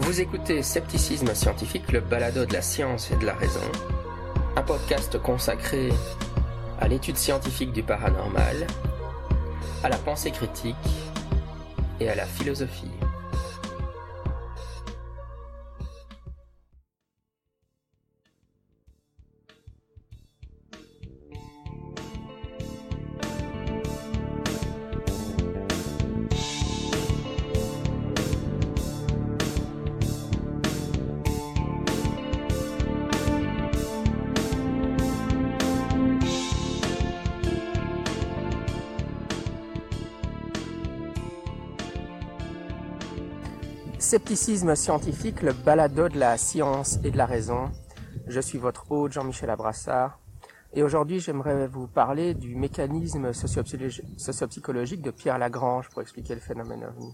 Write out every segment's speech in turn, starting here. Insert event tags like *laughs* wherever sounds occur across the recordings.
Vous écoutez Scepticisme scientifique, le balado de la science et de la raison, un podcast consacré à l'étude scientifique du paranormal, à la pensée critique et à la philosophie. Scepticisme scientifique, le balado de la science et de la raison. Je suis votre hôte Jean-Michel Abrassard et aujourd'hui j'aimerais vous parler du mécanisme sociopsychologique de Pierre Lagrange pour expliquer le phénomène ovni.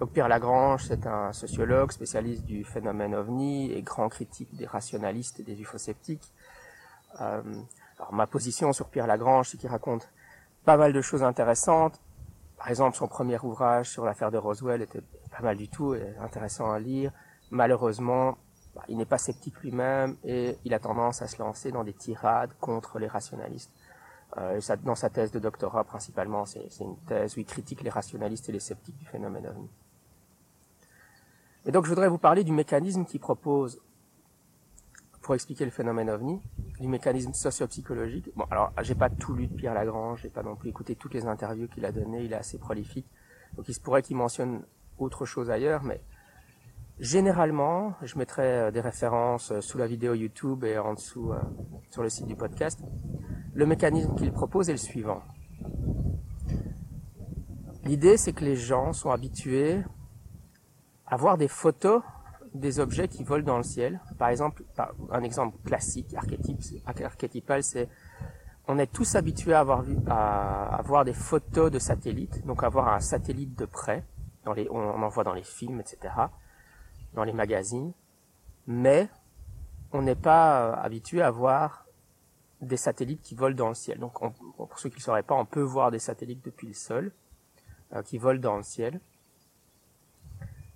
Donc Pierre Lagrange, c'est un sociologue spécialiste du phénomène ovni et grand critique des rationalistes et des ufosceptiques. Euh, alors ma position sur Pierre Lagrange, c'est qu'il raconte pas mal de choses intéressantes. Par exemple, son premier ouvrage sur l'affaire de Roswell était pas mal du tout, et intéressant à lire. Malheureusement, bah, il n'est pas sceptique lui-même et il a tendance à se lancer dans des tirades contre les rationalistes. Euh, dans sa thèse de doctorat, principalement, c'est une thèse où il critique les rationalistes et les sceptiques du phénomène ovni. Et donc, je voudrais vous parler du mécanisme qu'il propose pour expliquer le phénomène ovni, du mécanisme socio-psychologique. Bon, alors, j'ai pas tout lu de Pierre Lagrange, j'ai pas non plus écouté toutes les interviews qu'il a données, il est assez prolifique. Donc, il se pourrait qu'il mentionne autre chose ailleurs, mais généralement, je mettrai euh, des références euh, sous la vidéo YouTube et en dessous euh, sur le site du podcast. Le mécanisme qu'il propose est le suivant. L'idée, c'est que les gens sont habitués à voir des photos des objets qui volent dans le ciel. Par exemple, un exemple classique, archétypal, c'est on est tous habitués à avoir, vu, à, voir des photos de satellites, donc à voir un satellite de près on, en voit dans les films, etc., dans les magazines, mais on n'est pas euh, habitué à voir des satellites qui volent dans le ciel. Donc, pour ceux qui ne sauraient pas, on peut voir des satellites depuis le sol euh, qui volent dans le ciel.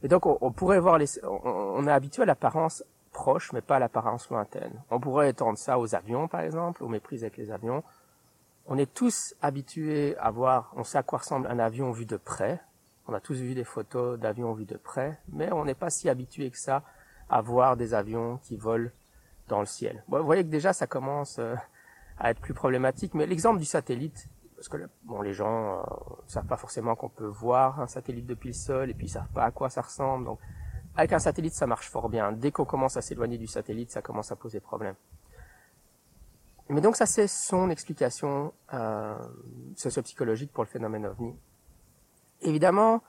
Et donc, on, pourrait voir les, on, est habitué à l'apparence proche, mais pas à l'apparence lointaine. On pourrait étendre ça aux avions, par exemple, aux méprises avec les avions. On est tous habitués à voir, on sait à quoi ressemble un avion vu de près, on a tous vu des photos d'avions vus de près, mais on n'est pas si habitué que ça à voir des avions qui volent dans le ciel. vous voyez que déjà ça commence euh, à être plus problématique, mais l'exemple du satellite, parce que bon, les gens ne euh, savent pas forcément qu'on peut voir un satellite depuis le sol, et puis ils savent pas à quoi ça ressemble. Donc, avec un satellite, ça marche fort bien. Dès qu'on commence à s'éloigner du satellite, ça commence à poser problème. Mais donc ça, c'est son explication euh, sociopsychologique pour le phénomène ovni. Évidemment,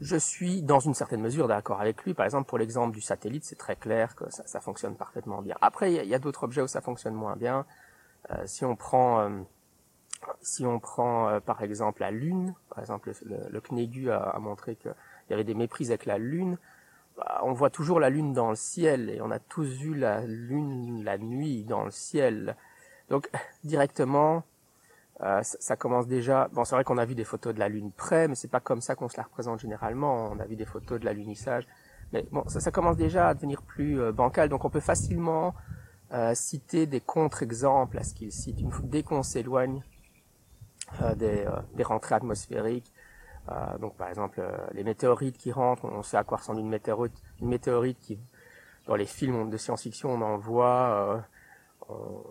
je suis dans une certaine mesure d'accord avec lui. Par exemple, pour l'exemple du satellite, c'est très clair que ça, fonctionne parfaitement bien. Après, il y a, d'autres objets où ça fonctionne moins bien. Euh, si on prend, euh, si on prend euh, par exemple la Lune, par exemple le, le CNEGU a, montré qu'il y avait des méprises avec la Lune. Bah, on voit toujours la Lune dans le ciel et on a tous vu la Lune la nuit dans le ciel. Donc *laughs* directement, euh, ça, commence déjà. Bon, c'est vrai qu'on a vu des photos de la Lune près, mais c'est pas comme ça qu'on se la représente généralement. On a vu des photos de l'alunissage, mais bon, ça, ça commence déjà à devenir plus euh, bancal. Donc, on peut facilement euh, citer des contre-exemples à ce qu'il cite. Une, dès qu'on s'éloigne des, des, rentrées atmosphériques, donc par exemple les météorites qui rentrent, on sait à quoi ressemble une météorite. Une météorite qui, dans les films de science-fiction, on en voit. On,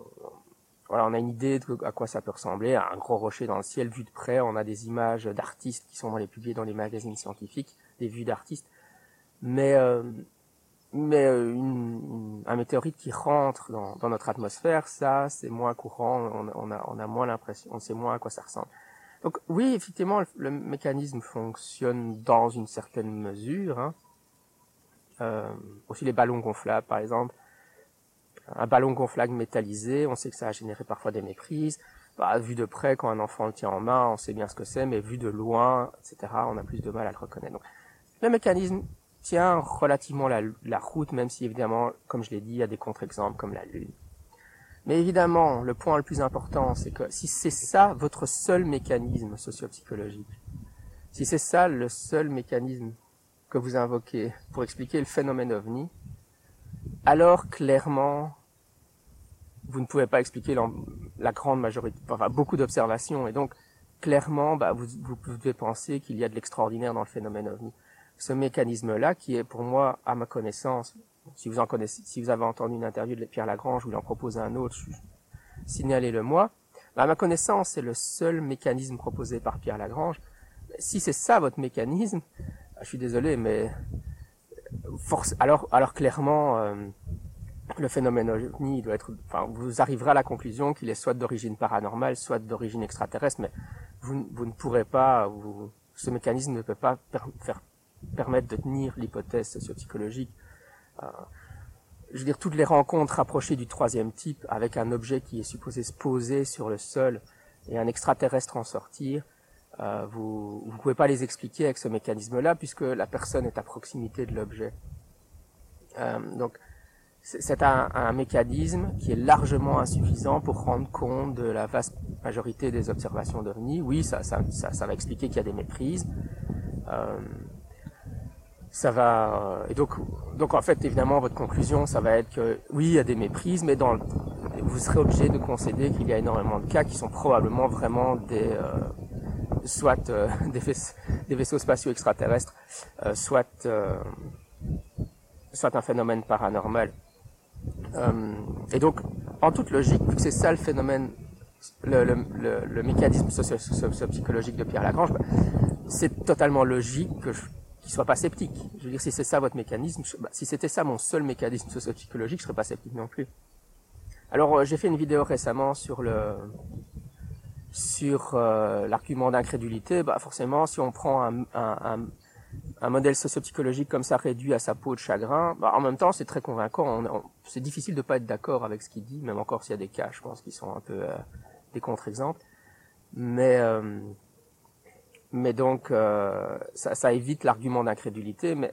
voilà, on a une idée de à quoi ça peut ressembler, un gros rocher dans le ciel vu de près. On a des images d'artistes qui sont dans les publiées dans les magazines scientifiques, des vues d'artistes. Mais euh, mais euh, une, un météorite qui rentre dans, dans notre atmosphère, ça c'est moins courant. On, on, a on a moins l'impression, on sait moins à quoi ça ressemble. Donc oui, effectivement, le, mécanisme fonctionne dans une certaine mesure. Hein. Euh, aussi les ballons gonflables, par exemple un ballon gonflable métallisé, on sait que ça a généré parfois des méprises. Bah, vu de près, quand un enfant le tient en main, on sait bien ce que c'est, mais vu de loin, etc., on a plus de mal à le reconnaître. Donc, le mécanisme tient relativement la, la route, même si évidemment, comme je l'ai dit, il y a des contre-exemples comme la Lune. Mais évidemment, le point le plus important, c'est que si c'est ça votre seul mécanisme socio-psychologique, si c'est ça le seul mécanisme que vous invoquez pour expliquer le phénomène ovni, alors clairement, vous ne pouvez pas expliquer la, grande majorité, enfin beaucoup d'observations, et donc clairement, bah, vous, vous devez penser qu'il y a de l'extraordinaire dans le phénomène ovni. Ce mécanisme-là, qui est pour moi, à ma connaissance, si vous en connaissez, si vous avez entendu une interview de Pierre Lagrange, vous en proposez un autre, signalez-le moi. Bah, à ma connaissance, c'est le seul mécanisme proposé par Pierre Lagrange. Si c'est ça votre mécanisme, je suis désolé, mais force. Alors, alors clairement, euh, le phénomène ovni doit être. Enfin, vous arriverez à la conclusion qu'il est soit d'origine paranormale, soit d'origine extraterrestre, mais vous, ne pourrez pas. Vous, ce mécanisme ne peut pas faire, permettre de tenir l'hypothèse sociopsychologique. Euh, je veux dire, toutes les rencontres rapprochées du troisième type, avec un objet qui est supposé se poser sur le sol et un extraterrestre en sortir, euh, vous ne pouvez pas les expliquer avec ce mécanisme-là puisque la personne est à proximité de l'objet. Euh, donc c'est un, un, mécanisme qui est largement insuffisant pour rendre compte de la vaste majorité des observations d'OVNI. Oui, ça, ça, ça, ça va expliquer qu'il y a des méprises. Euh, ça va et donc donc en fait évidemment votre conclusion ça va être que oui il y a des méprises mais dans vous serez obligé de concéder qu'il y a énormément de cas qui sont probablement vraiment des euh, soit euh, *laughs* des, vaisseaux, spatiaux extraterrestres, euh, soit, euh, soit un phénomène paranormal. et donc, en toute logique, vu que c'est ça le phénomène, le, mécanisme socio-psychologique de Pierre Lagrange, bah, c'est totalement logique que je soit pas sceptique. Je veux dire, si c'est ça votre mécanisme, bah, si c'était ça mon seul mécanisme socio-psychologique, je serais pas sceptique non plus. Alors, j'ai fait une vidéo récemment sur le sur euh, l'argument d'incrédulité, bah forcément, si on prend un, un, un, modèle sociopsychologique comme ça réduit à sa peau de chagrin, bah, en même temps, c'est très convaincant. c'est difficile de pas être d'accord avec ce qu'il dit, même encore s'il y a des cas, je pense, qui sont un peu euh, des contre-exemples. Mais euh, mais donc ça, ça, évite l'argument d'incrédulité. Mais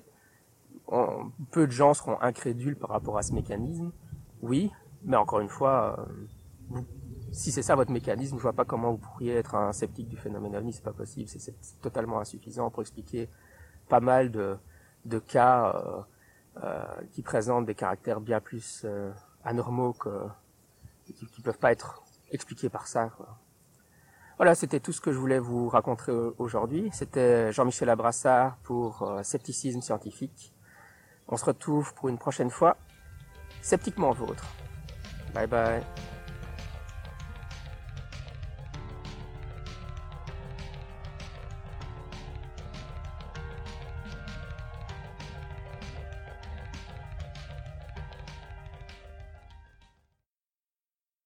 peu de gens seront incrédules par rapport à ce mécanisme. Oui, mais encore une fois, si c'est ça votre mécanisme, je vois pas comment vous pourriez être un sceptique du phénomène ovni, c'est pas possible, c'est totalement insuffisant pour expliquer pas mal de, de cas euh, euh, qui présentent des caractères bien plus euh, anormaux que qui, qui, peuvent pas être expliqués par ça. Quoi. Voilà, c'était tout ce que je voulais vous raconter aujourd'hui. C'était Jean-Michel Abrassard pour Scepticisme scientifique. On se retrouve pour une prochaine fois. Sceptiquement vôtre. Bye bye.